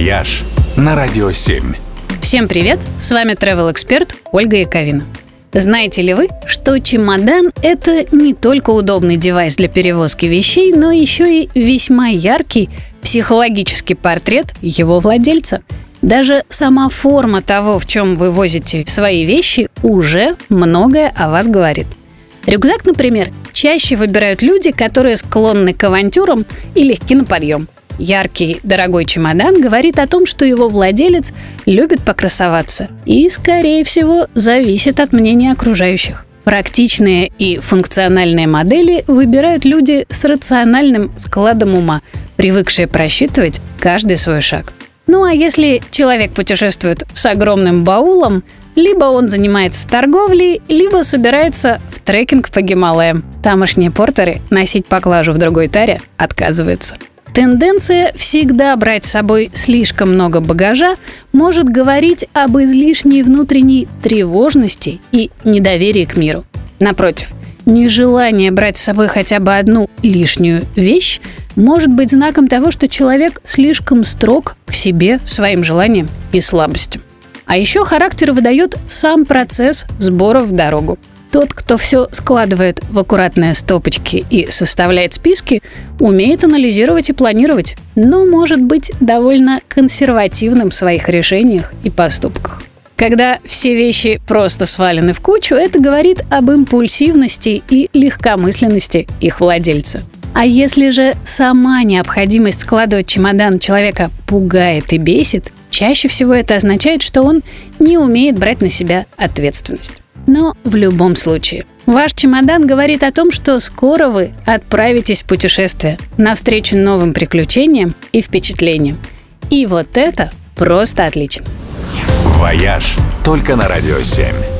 «Вояж» на Радио 7. Всем привет! С вами travel эксперт Ольга Яковина. Знаете ли вы, что чемодан – это не только удобный девайс для перевозки вещей, но еще и весьма яркий психологический портрет его владельца. Даже сама форма того, в чем вы возите свои вещи, уже многое о вас говорит. Рюкзак, например, чаще выбирают люди, которые склонны к авантюрам и легки на подъем. Яркий, дорогой чемодан говорит о том, что его владелец любит покрасоваться и, скорее всего, зависит от мнения окружающих. Практичные и функциональные модели выбирают люди с рациональным складом ума, привыкшие просчитывать каждый свой шаг. Ну а если человек путешествует с огромным баулом, либо он занимается торговлей, либо собирается в трекинг по Гималаям. Тамошние портеры носить поклажу в другой таре отказываются. Тенденция всегда брать с собой слишком много багажа может говорить об излишней внутренней тревожности и недоверии к миру. Напротив, нежелание брать с собой хотя бы одну лишнюю вещь может быть знаком того, что человек слишком строг к себе, своим желаниям и слабостям. А еще характер выдает сам процесс сбора в дорогу. Тот, кто все складывает в аккуратные стопочки и составляет списки, умеет анализировать и планировать, но может быть довольно консервативным в своих решениях и поступках. Когда все вещи просто свалены в кучу, это говорит об импульсивности и легкомысленности их владельца. А если же сама необходимость складывать чемодан человека пугает и бесит, чаще всего это означает, что он не умеет брать на себя ответственность. Но в любом случае, ваш чемодан говорит о том, что скоро вы отправитесь в путешествие навстречу новым приключениям и впечатлениям. И вот это просто отлично. «Вояж» только на Радио 7.